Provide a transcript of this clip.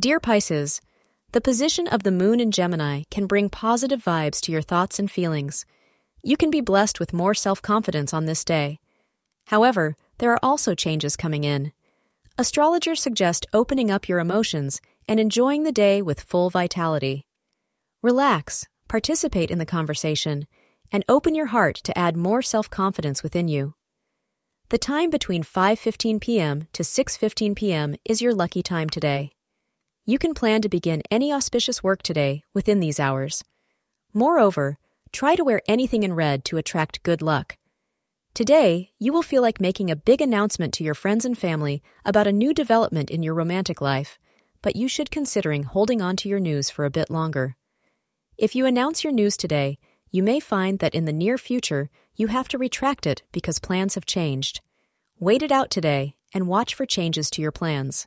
Dear Pisces, the position of the moon in Gemini can bring positive vibes to your thoughts and feelings. You can be blessed with more self confidence on this day. However, there are also changes coming in. Astrologers suggest opening up your emotions and enjoying the day with full vitality. Relax, participate in the conversation, and open your heart to add more self-confidence within you. The time between 5:15 p.m. to 6:15 p.m. is your lucky time today. You can plan to begin any auspicious work today within these hours. Moreover, try to wear anything in red to attract good luck. Today, you will feel like making a big announcement to your friends and family about a new development in your romantic life, but you should considering holding on to your news for a bit longer. If you announce your news today, you may find that in the near future you have to retract it because plans have changed. Wait it out today and watch for changes to your plans.